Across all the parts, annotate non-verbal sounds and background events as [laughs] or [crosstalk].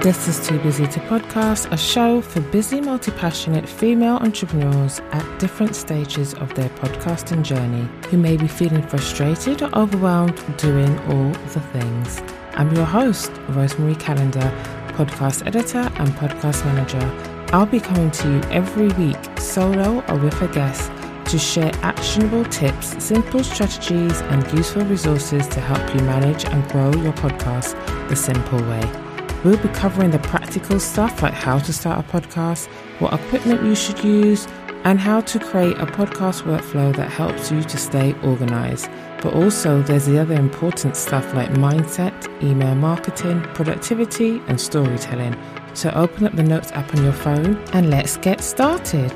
This is Too Busy to Podcast, a show for busy, multi passionate female entrepreneurs at different stages of their podcasting journey who may be feeling frustrated or overwhelmed doing all the things. I'm your host, Rosemarie Callender, podcast editor and podcast manager. I'll be coming to you every week, solo or with a guest, to share actionable tips, simple strategies, and useful resources to help you manage and grow your podcast the simple way. We'll be covering the practical stuff like how to start a podcast, what equipment you should use, and how to create a podcast workflow that helps you to stay organized. But also, there's the other important stuff like mindset, email marketing, productivity, and storytelling. So, open up the Notes app on your phone and let's get started.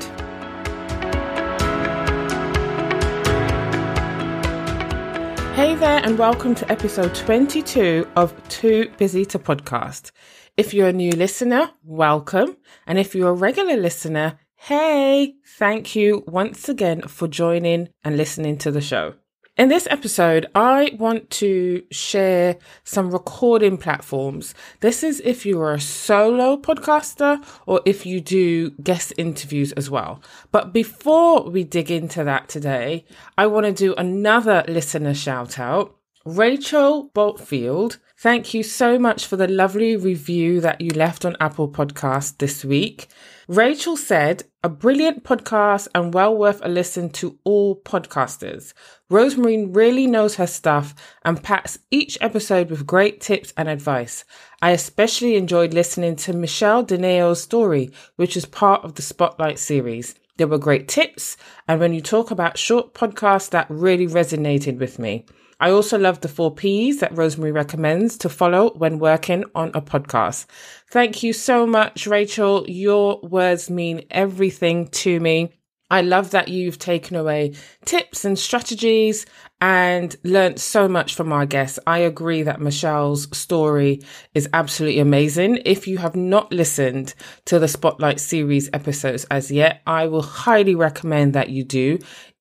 There, and welcome to episode 22 of Too Busy to Podcast. If you're a new listener, welcome. And if you're a regular listener, hey, thank you once again for joining and listening to the show. In this episode, I want to share some recording platforms. This is if you are a solo podcaster or if you do guest interviews as well. But before we dig into that today, I want to do another listener shout out. Rachel Boltfield, thank you so much for the lovely review that you left on Apple Podcast this week. Rachel said, a brilliant podcast and well worth a listen to all podcasters. Rosemarie really knows her stuff and packs each episode with great tips and advice. I especially enjoyed listening to Michelle DeNeo's story, which is part of the Spotlight series. There were great tips, and when you talk about short podcasts, that really resonated with me. I also love the four P's that Rosemarie recommends to follow when working on a podcast. Thank you so much, Rachel. Your words mean everything to me. I love that you've taken away tips and strategies and learnt so much from our guests. I agree that Michelle's story is absolutely amazing. If you have not listened to the Spotlight series episodes as yet, I will highly recommend that you do.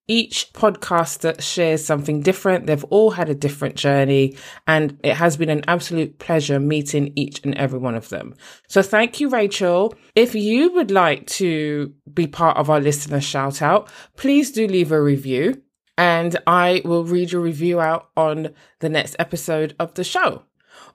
Each podcaster shares something different. They've all had a different journey and it has been an absolute pleasure meeting each and every one of them. So thank you, Rachel. If you would like to be part of our listener shout out, please do leave a review and I will read your review out on the next episode of the show.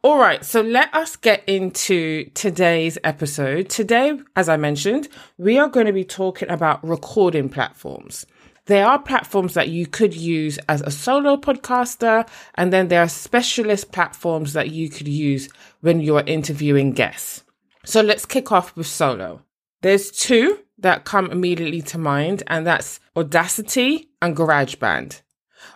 All right, so let us get into today's episode. Today, as I mentioned, we are going to be talking about recording platforms. There are platforms that you could use as a solo podcaster, and then there are specialist platforms that you could use when you're interviewing guests. So let's kick off with solo. There's two that come immediately to mind, and that's Audacity and GarageBand.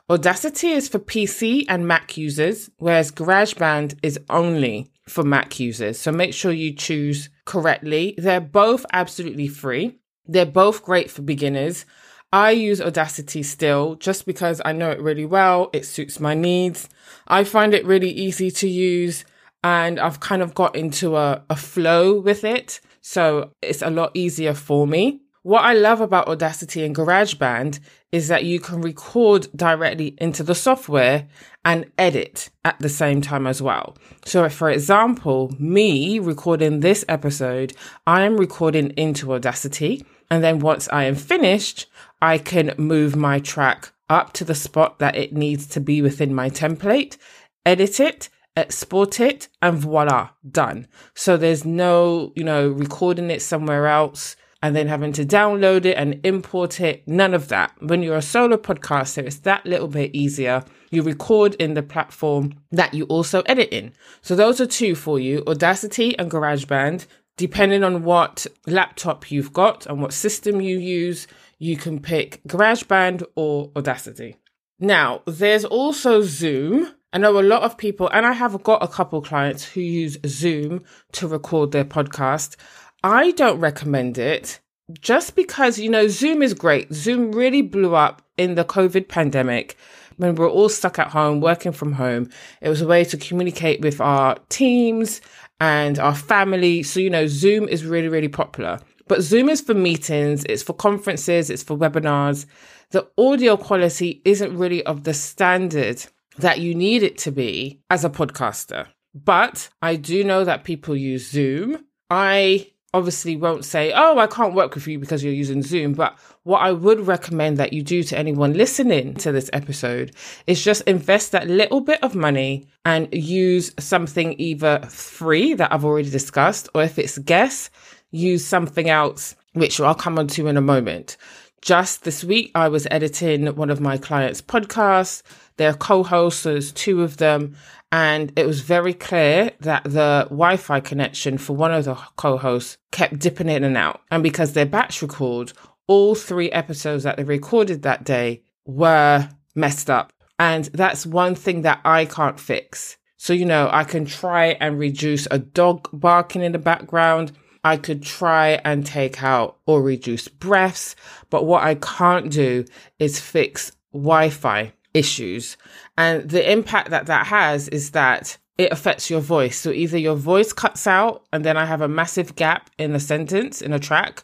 Audacity is for PC and Mac users, whereas GarageBand is only for Mac users. So make sure you choose correctly. They're both absolutely free. They're both great for beginners. I use Audacity still just because I know it really well. It suits my needs. I find it really easy to use and I've kind of got into a, a flow with it. So it's a lot easier for me. What I love about Audacity and GarageBand is that you can record directly into the software and edit at the same time as well. So, for example, me recording this episode, I am recording into Audacity. And then once I am finished, I can move my track up to the spot that it needs to be within my template, edit it, export it, and voila, done. So there's no, you know, recording it somewhere else and then having to download it and import it. None of that. When you're a solo podcaster, it's that little bit easier. You record in the platform that you also edit in. So those are two for you Audacity and GarageBand. Depending on what laptop you've got and what system you use, you can pick GarageBand or Audacity. Now, there's also Zoom. I know a lot of people, and I have got a couple clients who use Zoom to record their podcast. I don't recommend it just because, you know, Zoom is great. Zoom really blew up in the COVID pandemic when we we're all stuck at home, working from home. It was a way to communicate with our teams and our family. So, you know, Zoom is really, really popular. But Zoom is for meetings, it's for conferences, it's for webinars. The audio quality isn't really of the standard that you need it to be as a podcaster. But I do know that people use Zoom. I obviously won't say, oh, I can't work with you because you're using Zoom. But what I would recommend that you do to anyone listening to this episode is just invest that little bit of money and use something either free that I've already discussed, or if it's guests, use something else, which I'll come on to in a moment. Just this week, I was editing one of my clients' podcasts. They're co-hosts, so there's two of them. And it was very clear that the Wi Fi connection for one of the co hosts kept dipping in and out. And because they're batch record, all three episodes that they recorded that day were messed up. And that's one thing that I can't fix. So, you know, I can try and reduce a dog barking in the background. I could try and take out or reduce breaths. But what I can't do is fix Wi Fi issues. And the impact that that has is that it affects your voice. So either your voice cuts out and then I have a massive gap in a sentence, in a track,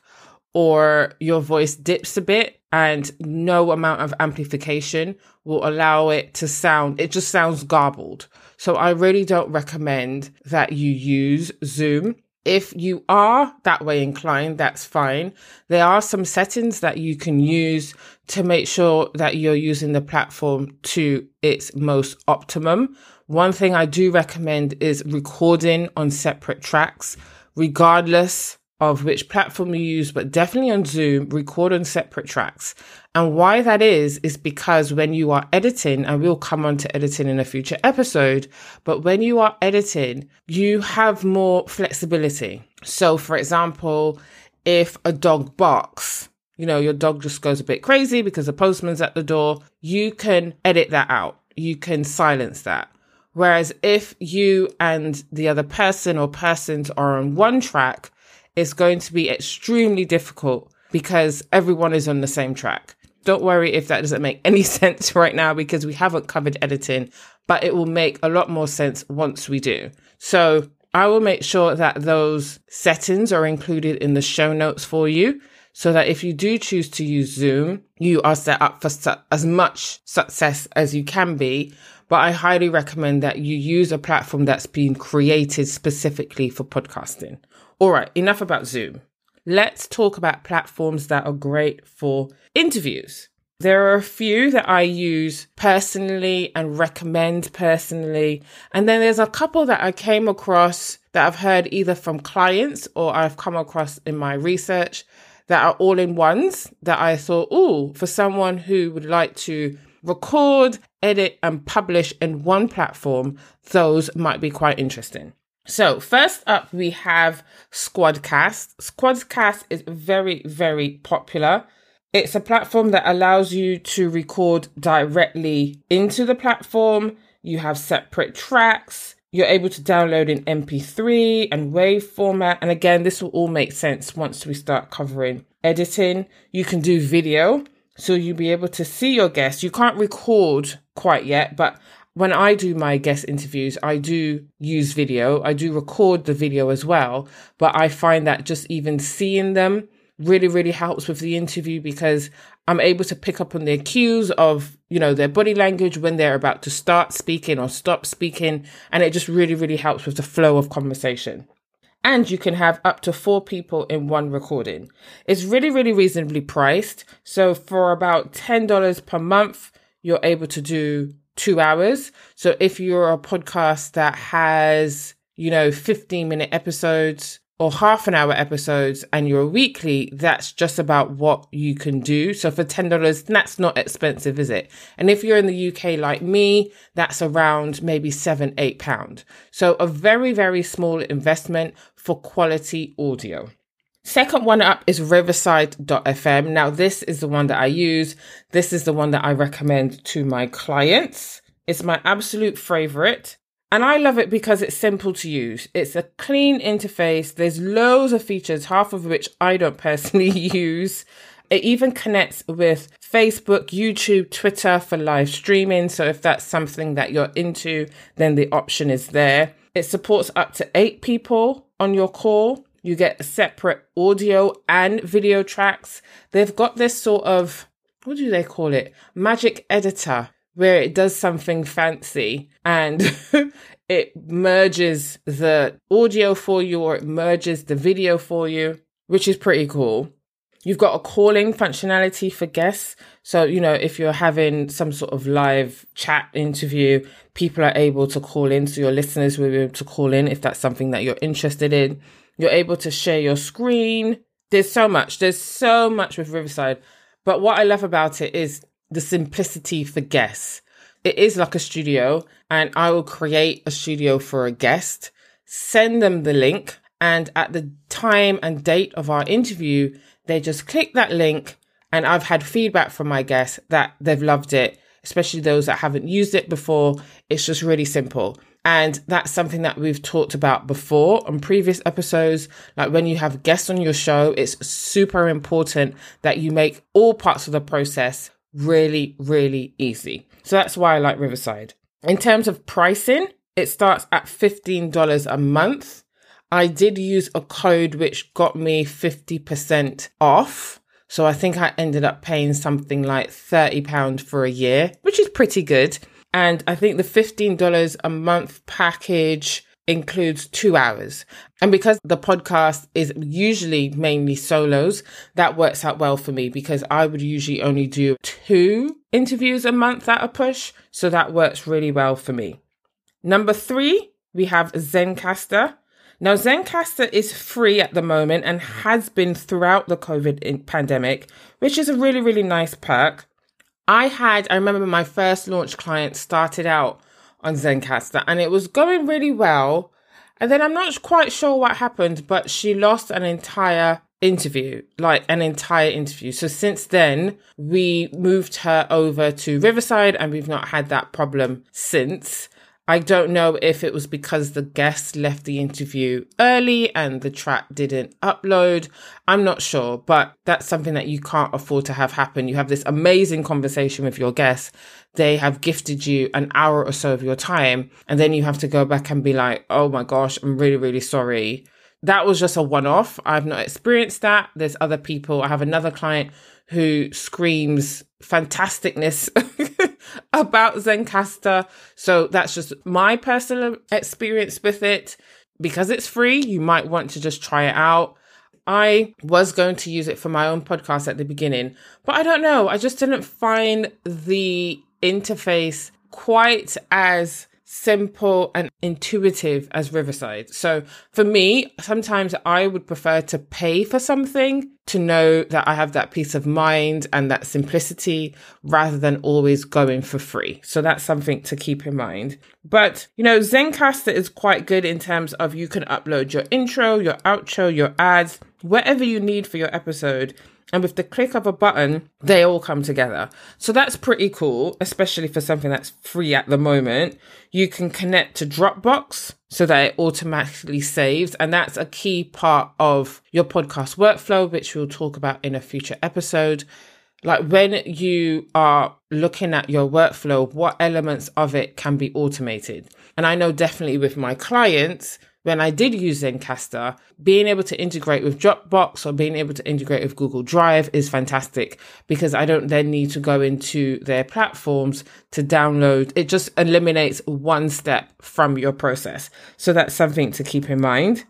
or your voice dips a bit and no amount of amplification will allow it to sound, it just sounds garbled. So I really don't recommend that you use Zoom if you are that way inclined, that's fine. There are some settings that you can use to make sure that you're using the platform to its most optimum. One thing I do recommend is recording on separate tracks, regardless of which platform you use, but definitely on Zoom, record on separate tracks. And why that is, is because when you are editing, and we'll come on to editing in a future episode, but when you are editing, you have more flexibility. So, for example, if a dog barks, you know, your dog just goes a bit crazy because the postman's at the door, you can edit that out. You can silence that. Whereas if you and the other person or persons are on one track, it's going to be extremely difficult because everyone is on the same track. Don't worry if that doesn't make any [laughs] sense right now because we haven't covered editing, but it will make a lot more sense once we do. So I will make sure that those settings are included in the show notes for you so that if you do choose to use Zoom, you are set up for su- as much success as you can be. But I highly recommend that you use a platform that's been created specifically for podcasting. All right, enough about Zoom. Let's talk about platforms that are great for interviews. There are a few that I use personally and recommend personally. And then there's a couple that I came across that I've heard either from clients or I've come across in my research that are all in ones that I thought, oh, for someone who would like to record, edit, and publish in one platform, those might be quite interesting. So, first up, we have Squadcast. Squadcast is very, very popular. It's a platform that allows you to record directly into the platform. You have separate tracks. You're able to download in MP3 and WAV format. And again, this will all make sense once we start covering editing. You can do video. So you'll be able to see your guests. You can't record quite yet, but when I do my guest interviews, I do use video. I do record the video as well, but I find that just even seeing them really, really helps with the interview because I'm able to pick up on their cues of, you know, their body language when they're about to start speaking or stop speaking. And it just really, really helps with the flow of conversation. And you can have up to four people in one recording. It's really, really reasonably priced. So for about $10 per month, you're able to do two hours. So if you're a podcast that has, you know, 15 minute episodes or half an hour episodes and you're weekly, that's just about what you can do. So for $10, that's not expensive, is it? And if you're in the UK like me, that's around maybe seven, eight pound. So a very, very small investment for quality audio. Second one up is riverside.fm. Now, this is the one that I use. This is the one that I recommend to my clients. It's my absolute favorite. And I love it because it's simple to use. It's a clean interface. There's loads of features, half of which I don't [laughs] personally use. It even connects with Facebook, YouTube, Twitter for live streaming. So if that's something that you're into, then the option is there. It supports up to eight people on your call. You get separate audio and video tracks. They've got this sort of, what do they call it? Magic editor where it does something fancy and [laughs] it merges the audio for you or it merges the video for you, which is pretty cool. You've got a calling functionality for guests. So, you know, if you're having some sort of live chat interview, people are able to call in. So your listeners will be able to call in if that's something that you're interested in. You're able to share your screen. There's so much. There's so much with Riverside. But what I love about it is the simplicity for guests. It is like a studio, and I will create a studio for a guest, send them the link, and at the time and date of our interview, they just click that link. And I've had feedback from my guests that they've loved it, especially those that haven't used it before. It's just really simple. And that's something that we've talked about before on previous episodes. Like when you have guests on your show, it's super important that you make all parts of the process really, really easy. So that's why I like Riverside. In terms of pricing, it starts at $15 a month. I did use a code which got me 50% off. So I think I ended up paying something like £30 for a year, which is pretty good. And I think the $15 a month package includes two hours. And because the podcast is usually mainly solos, that works out well for me because I would usually only do two interviews a month at a push. So that works really well for me. Number three, we have Zencastr. Now, Zencastr is free at the moment and has been throughout the COVID pandemic, which is a really, really nice perk. I had, I remember my first launch client started out on Zencastr and it was going really well. And then I'm not quite sure what happened, but she lost an entire interview, like an entire interview. So since then, we moved her over to Riverside and we've not had that problem since. I don't know if it was because the guest left the interview early and the track didn't upload. I'm not sure, but that's something that you can't afford to have happen. You have this amazing conversation with your guest. They have gifted you an hour or so of your time, and then you have to go back and be like, oh my gosh, I'm really, really sorry. That was just a one off. I've not experienced that. There's other people. I have another client who screams fantasticness [laughs] about Zencastr. So that's just my personal experience with it. Because it's free, you might want to just try it out. I was going to use it for my own podcast at the beginning, but I don't know. I just didn't find the interface quite as simple and intuitive as Riverside. So for me, sometimes I would prefer to pay for something to know that I have that peace of mind and that simplicity rather than always going for free. So that's something to keep in mind. But, you know, Zencastr is quite good in terms of you can upload your intro, your outro, your ads, whatever you need for your episode and with the click of a button, they all come together. So that's pretty cool, especially for something that's free at the moment. You can connect to Dropbox so that it automatically saves. And that's a key part of your podcast workflow, which we'll talk about in a future episode. Like when you are looking at your workflow, what elements of it can be automated? And I know definitely with my clients, when I did use Zencastr, being able to integrate with Dropbox or being able to integrate with Google Drive is fantastic because I don't then need to go into their platforms to download. It just eliminates one step from your process. So that's something to keep in mind.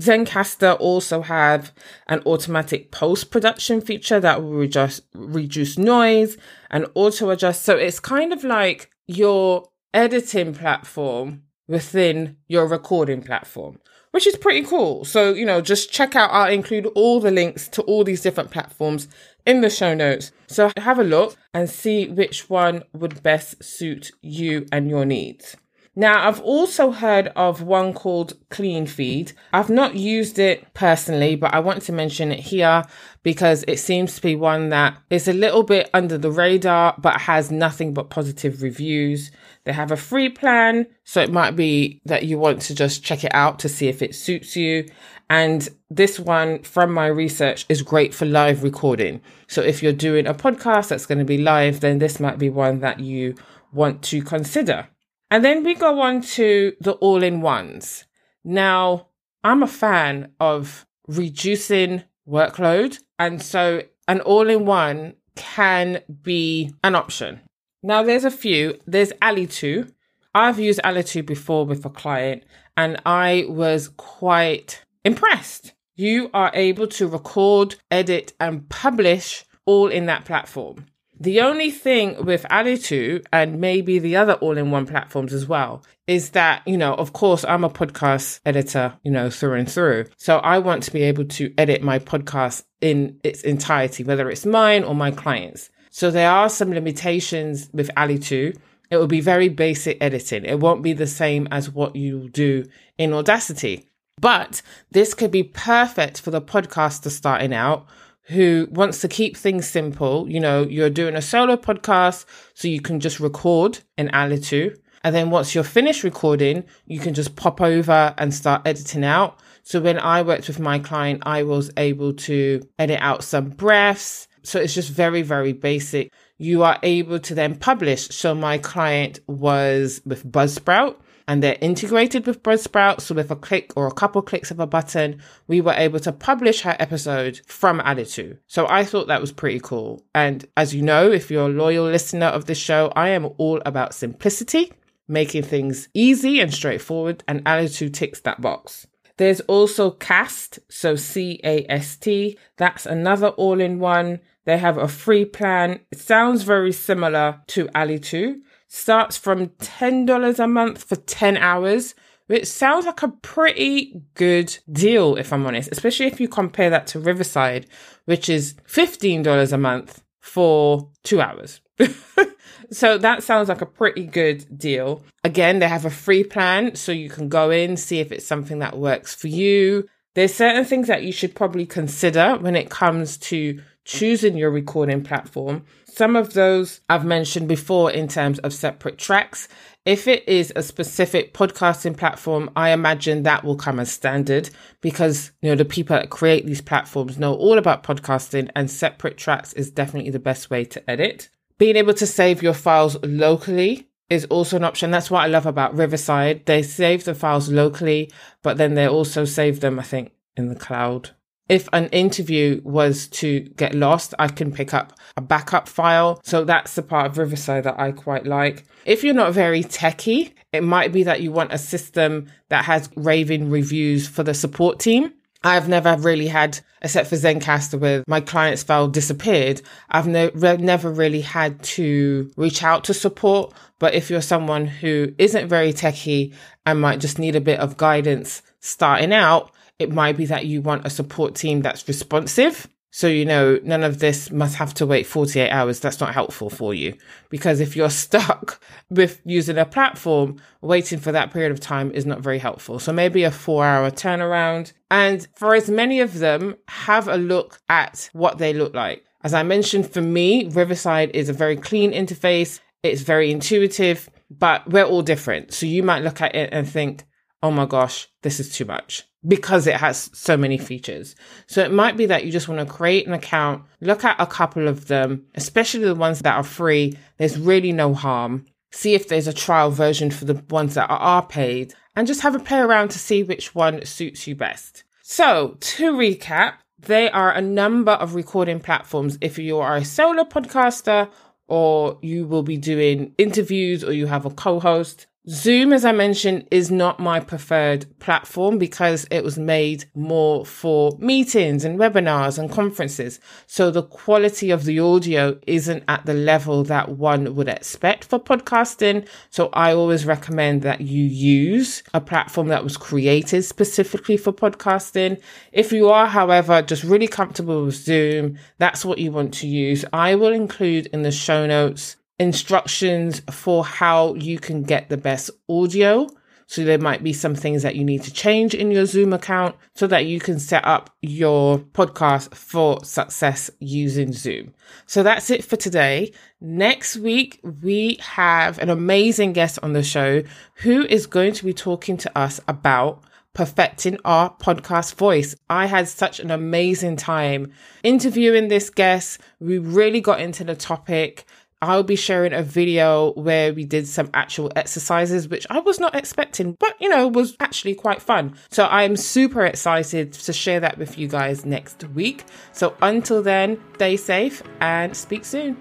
Zencastr also have an automatic post production feature that will reduce, reduce noise and auto adjust. So it's kind of like your editing platform within your recording platform, which is pretty cool. So, you know, just check out, I'll include all the links to all these different platforms in the show notes. So have a look and see which one would best suit you and your needs. Now, I've also heard of one called Cleanfeed. I've not used it personally, but I want to mention it here because it seems to be one that is a little bit under the radar, but has nothing but positive reviews. They have a free plan, so it might be that you want to just check it out to see if it suits you. And this one, from my research, is great for live recording. So if you're doing a podcast that's going to be live, then this might be one that you want to consider. And then we go on to the all in ones. Now, I'm a fan of reducing workload. And so an all in one can be an option. Now, there's a few. There's Alitu. I've used Alitu before with a client, and I was quite impressed. You are able to record, edit, and publish all in that platform. The only thing with Alitu and maybe the other all in one platforms as well is that, you know, of course, I'm a podcast editor, you know, through and through. So I want to be able to edit my podcast in its entirety, whether it's mine or my clients. So there are some limitations with Alitu. It will be very basic editing. It won't be the same as what you do in Audacity. But this could be perfect for the podcaster starting out who wants to keep things simple. You know, you're doing a solo podcast, so you can just record in Alitu. And then once you're finished recording, you can just pop over and start editing out. So when I worked with my client, I was able to edit out some breaths. So it's just very, very basic. You are able to then publish. So my client was with Buzzsprout and they're integrated with Buzzsprout. So with a click or a couple clicks of a button, we were able to publish her episode from Alitu. So I thought that was pretty cool. And as you know, if you're a loyal listener of this show, I am all about simplicity, making things easy and straightforward, and Alitu ticks that box. There's also Cast, so C A S T. That's another all in one. They have a free plan. It sounds very similar to Alitu. starts from $10 a month for 10 hours, which sounds like a pretty good deal, if I'm honest, especially if you compare that to Riverside, which is $15 a month for two hours. [laughs] so that sounds like a pretty good deal. Again, they have a free plan, so you can go in, see if it's something that works for you. There's certain things that you should probably consider when it comes to choosing your recording platform. Some of those I've mentioned before in terms of separate tracks. If it is a specific podcasting platform, I imagine that will come as standard because, you know, the people that create these platforms know all about podcasting and separate tracks is definitely the best way to edit. Being able to save your files locally is also an option. That's what I love about Riverside. They save the files locally, but then they also save them, I think, in the cloud if an interview was to get lost, I can pick up a backup file. So that's the part of Riverside that I quite like. If you're not very techy, it might be that you want a system that has raving reviews for the support team. I've never really had, except for Zencastr, where my client's file disappeared. I've ne- never really had to reach out to support. But if you're someone who isn't very techy and might just need a bit of guidance starting out, it might be that you want a support team that's responsive. So, you know, none of this must have to wait 48 hours. That's not helpful for you. Because if you're [laughs] stuck with using a platform, waiting for that period of time is not very helpful. So maybe a four hour turnaround. And for as many of them, have a look at what they look like. As I mentioned, for me, Riverside is a very clean interface. It's very intuitive, but we're all different. So you might look at it and think, oh my gosh, this is too much because it has so many features. So it might be that you just want to create an account, look at a couple of them, especially the ones that are free. There's really no harm. See if there's a trial version for the ones that are paid and just have a play around to see which one suits you best. So to recap, there are a number of recording platforms if you are a solo podcaster or you will be doing interviews or you have a co-host. Zoom, as I mentioned, is not my preferred platform because it was made more for meetings and webinars and conferences. So the quality of the audio isn't at the level that one would expect for podcasting. So I always recommend that you use a platform that was created specifically for podcasting. If you are, however, just really comfortable with Zoom, that's what you want to use. I will include in the show notes instructions for how you can get the best audio. So there might be some things that you need to change in your Zoom account so that you can set up your podcast for success using Zoom. So that's it for today. Next week, we have an amazing guest on the show who is going to be talking to us about perfecting our podcast voice. I had such an amazing time interviewing this guest. We really got into the topic. I'll be sharing a video where we did some actual exercises, which I was not expecting, but you know, was actually quite fun. So I'm super excited to share that with you guys next week. So until then, stay safe and speak soon.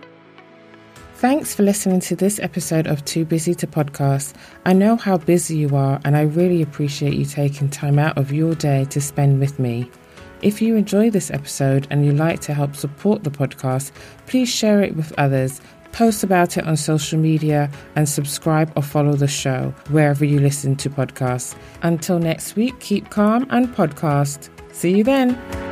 Thanks for listening to this episode of Too Busy to Podcast. I know how busy you are, and I really appreciate you taking time out of your day to spend with me. If you enjoy this episode and you'd like to help support the podcast, please share it with others, post about it on social media, and subscribe or follow the show wherever you listen to podcasts. Until next week, keep calm and podcast. See you then.